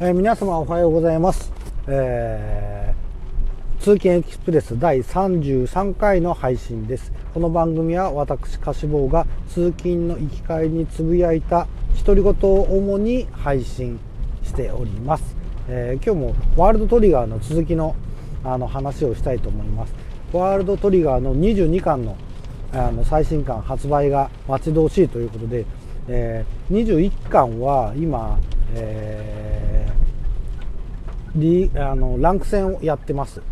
えー、皆様おはようございます、えー、通勤エキスプレス第33回の配信です。この番組は私歌手坊が通勤の行き帰りにつぶやいた独り言を主に配信しております、えー、今日もワールドトリガーの続きのあの話をしたいと思います。ワールドトリガーの22巻のあの最新巻発売が待ち遠しいということで、えー、21巻は今、えー、あのランク戦をやってます。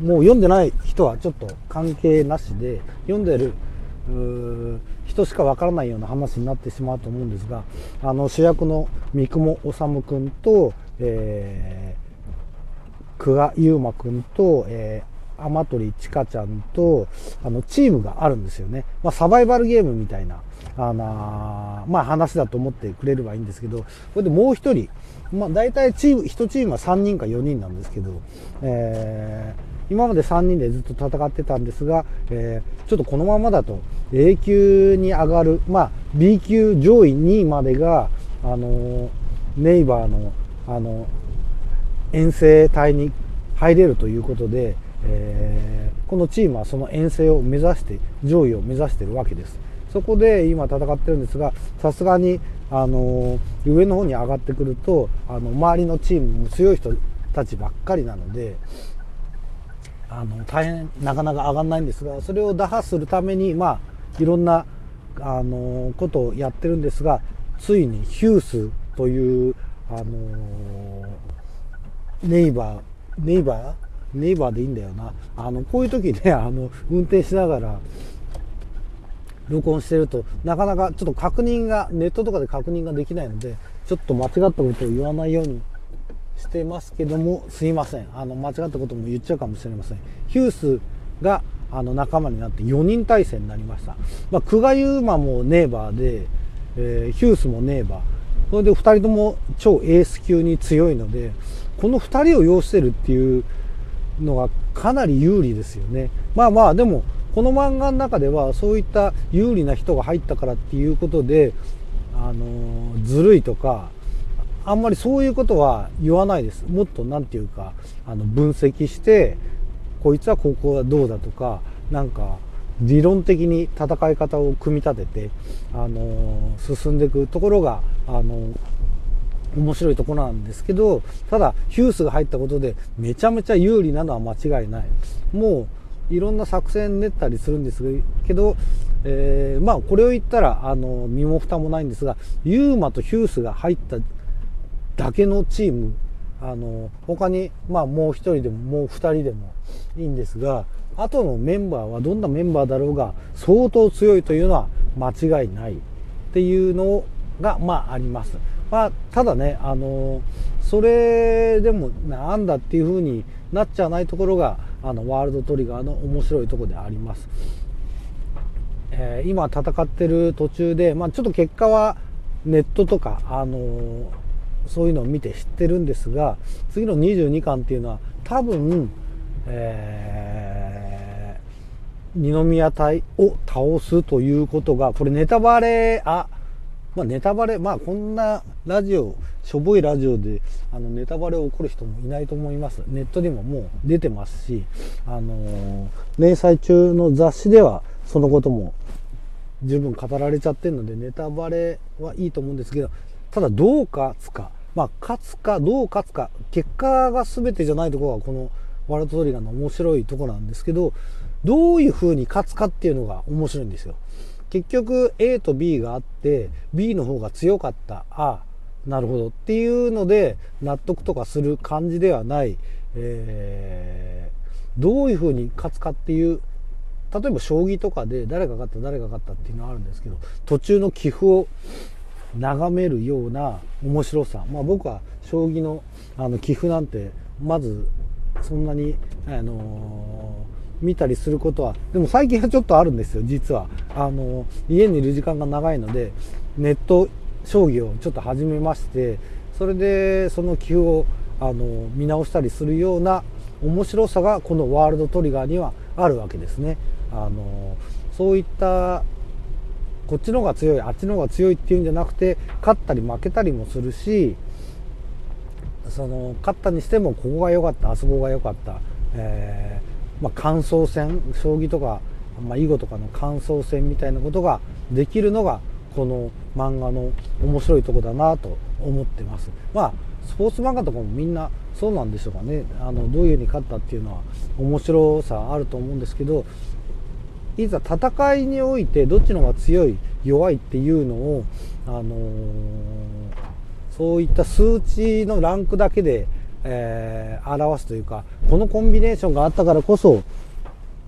もう読んでない人はちょっと関係なしで読んでる人しかわからないような話になってしまうと思うんですがあの主役の三雲修君と、えー、久我悠馬君と、えー、天鳥千佳ちゃんとあのチームがあるんですよね、まあ、サバイバルゲームみたいなあのまあ、話だと思ってくれればいいんですけどこれでもう1人、まあ、大体チーム1チームは3人か4人なんですけど、えー、今まで3人でずっと戦ってたんですが、えー、ちょっとこのままだと A 級に上がる、まあ、B 級上位2位までが、あのネイバーの、あの遠征隊に入れるということで、えー、このチームはその遠征を目指して上位を目指してるわけです。そこで今戦ってるんですがさすがにあの上の方に上がってくるとあの周りのチームも強い人たちばっかりなのであの大変なかなか上がらないんですがそれを打破するためにまあいろんなあのことをやってるんですがついにヒュースというあのネイバーネイバー？ネイバーでいいんだよな。あのこういう時ねあの運転しながら録音してるとなかなかちょっと確認がネットとかで確認ができないのでちょっと間違ったことを言わないようにしてますけどもすいません。あの間違ったことも言っちゃうかもしれません。ヒュースがあの仲間になって4人体制になりました、まあ、久我優馬もネーバーで、えー、ヒュースもネーバー。それで2人とも超エース級に強いのでこの2人を要してるっていうのがかなり有利ですよね。まあまあでもこの漫画の中ではそういった有利な人が入ったからっていうことであのずるいとかあんまりそういうことは言わないです。もっと何て言うかあの分析してこいつはここはどうだとかなんか理論的に戦い方を組み立ててあの進んでいくところがあの面白いところなんですけどただヒュースが入ったことでめちゃめちゃ有利なのは間違いない。もういろんな作戦練ったりするんですけど、えー、まあこれを言ったらあの身も蓋もないんですがユーマとヒュースが入っただけのチームあの他に、まあ、もう1人でももう2人でもいいんですが後のメンバーはどんなメンバーだろうが相当強いというのは間違いないっていうのが、まあ、あります。まあ、ただね、あのそれでもなんだっていうふうになっちゃわないところがあのワールドトリガーの面白いところであります。えー、今戦ってる途中で、まあ、ちょっと結果はネットとか、あの、そういうのを見て知ってるんですが次の22巻っていうのは多分、えー、二宮隊を倒すということがこれネタバレあまあ、ネタバレまあこんなラジオしょぼいラジオであのネタバレを起こる人もいないと思いますネットでももう出てますし、あのー、連載中の雑誌ではそのことも十分語られちゃってるのでネタバレはいいと思うんですけどただどう勝つかまあ勝つかどう勝つか結果が全てじゃないところがこのワールドトリガーの面白いところなんですけどどういう風に勝つかっていうのが面白いんですよ。結局 A と B があって B の方が強かった。あなるほど。っていうので納得とかする感じではない、えー、どういうふうに勝つかっていう例えば将棋とかで誰が勝った誰が勝ったっていうのはあるんですけど途中の棋譜を眺めるような面白さ。まあ僕は将棋のあの棋譜なんてまずそんなにあの見たりすることはでも最近はちょっとあるんですよ実は。あの家にいる時間が長いのでネット将棋をちょっと始めましてそれでその棋譜をあの見直したりするような面白さがこのワールドトリガーにはあるわけですね。あのそういったこっちの方が強いあっちの方が強いっていうんじゃなくて勝ったり負けたりもするしその勝ったにしてもここが良かったあそこが良かった、えー、まあ、感想戦将棋とか、まあ、囲碁とかの感想戦みたいなことができるのがこの漫画の面白いとこだなと思ってます。まあスポーツ漫画とかもみんなそうなんでしょうかねあのどういうふうに勝ったっていうのは面白さあると思うんですけどいざ戦いにおいてどっちの方が強い弱いっていうのを、あのー、そういった数値のランクだけで、えー、表すというかこのコンビネーションがあったからこそ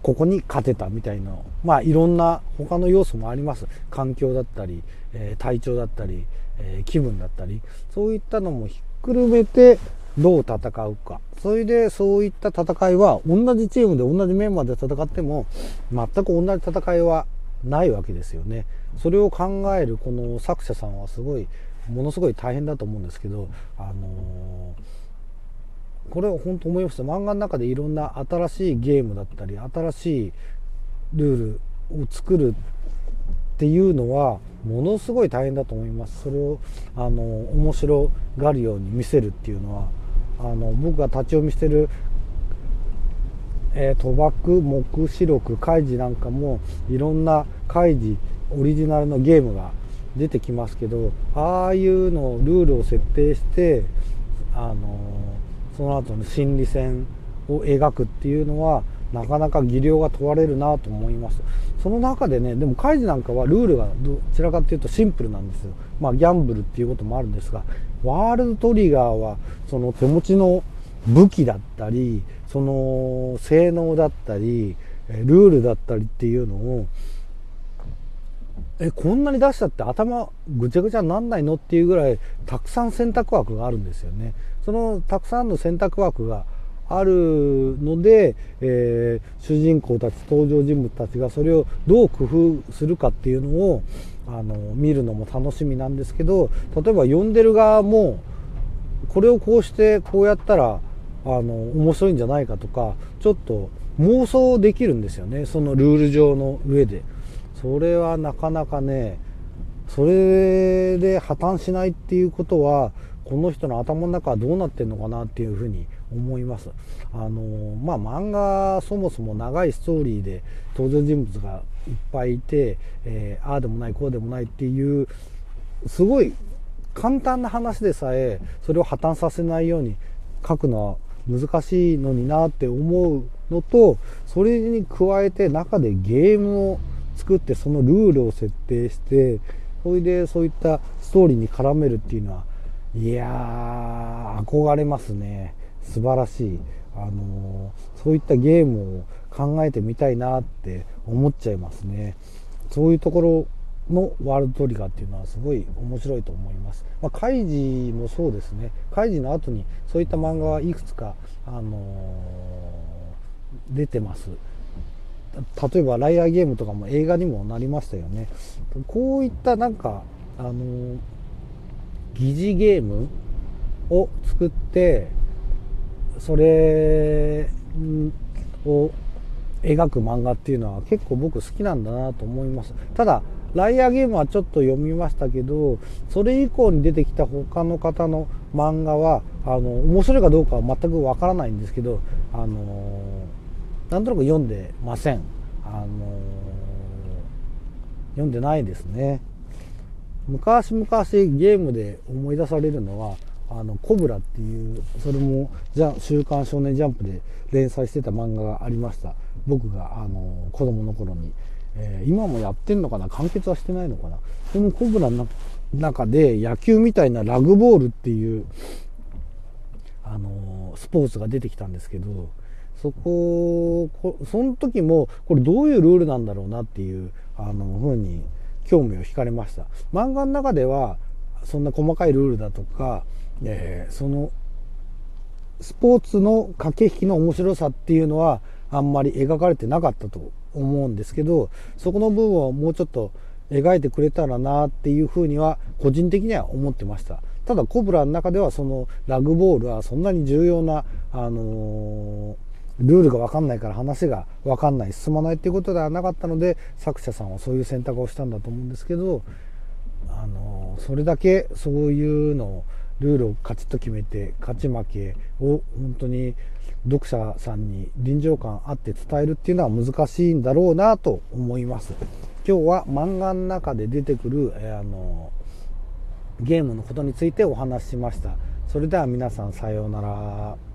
ここに勝てたみたいなまあいろんな他の要素もあります。環境だったり、えー、体調だったり、え気分だったりそういったのもひっくるめてどう戦うか。それでそういった戦いは同じチームで同じメンバーで戦っても全く同じ戦いはないわけですよね。それを考えるこの作者さんはすごいものすごい大変だと思うんですけどあのー、これは本当思いました。漫画の中でいろんな新しいゲームだったり新しいルールを作るっていうのはものすごい大変だと思います。それをあの面白がるように見せるっていうのはあの僕が立ち読みしてるえー、賭博目視録開示なんかもいろんな開示オリジナルのゲームが出てきますけどああいうのルールを設定してあのその後の心理戦を描くっていうのはなかなか技量が問われるなと思いますその中でねでもカイジなんかはルールがどちらかというとシンプルなんですよまあギャンブルっていうこともあるんですがワールドトリガーはその手持ちの武器だったりその性能だったりルールだったりっていうのをえこんなに出したって頭ぐちゃぐちゃになんないのっていうぐらいたくさん選択枠があるんですよね。そのたくさんの選択枠があるので、えー、主人公たち登場人物たちがそれをどう工夫するかっていうのをあの見るのも楽しみなんですけど例えば読んでる側もこれをこうしてこうやったらあの面白いんじゃないかとかちょっと妄想できるんですよねそのルール上の上で。それはなかなかねそれで破綻しないっていうことはこの人の頭の中はどうなってんのかなっていうふうに思います。あのまあ漫画そもそも長いストーリーで登場人物がいっぱいいて、えー、ああでもないこうでもないっていうすごい簡単な話でさえそれを破綻させないように書くのは難しいのになって思うのとそれに加えて中でゲームを作ってそのルールを設定してそれでそういったストーリーに絡めるっていうのはいやー憧れますね素晴らしいあのそういったゲームを考えてみたいなって思っちゃいますねそういうところのワールドトリガーっていうのはすごい面白いと思います。まあ、カイジもそうですね。カイジの後にそういった漫画はいくつか、あのー、出てます。例えばライアーゲームとかも映画にもなりましたよねこういったなんかあの疑似ゲームを作ってそれを描く漫画っていうのは結構僕好きなんだなと思いますただライアーゲームはちょっと読みましたけどそれ以降に出てきた他の方の漫画はあの面白いかどうかは全くわからないんですけどあのなんとなく読んでません。あの、読んでないですね。昔々ゲームで思い出されるのは、あのコブラっていうそれもじゃ週刊少年ジャンプで連載してた漫画がありました。僕があの子供の頃に、えー、今もやってんのかな？完結はしてないのかな？でもコブラの中で野球みたいなラグボールっていうあのスポーツが出てきたんですけどそこその時もこれどういうルールなんだろうなっていうあのふうに興味を惹かれました。漫画の中ではそんな細かいルールだとか、えー、そのスポーツの駆け引きの面白さっていうのはあんまり描かれてなかったと思うんですけどそこの部分をもうちょっと描いてくれたらなっていうふうには個人的には思ってました。ただコブラの中ではそのラグボールはそんなに重要なあのールールが分かんないから話が分かんない進まないっていうことではなかったので作者さんはそういう選択をしたんだと思うんですけどあのそれだけそういうのをルールをカチッと決めて勝ち負けを本当に読者さんに臨場感あって伝えるっていうのは難しいんだろうなと思います。今日は漫画の中で出てくる、えー、あのゲームのことについてお話ししました。それでは皆さんさようなら。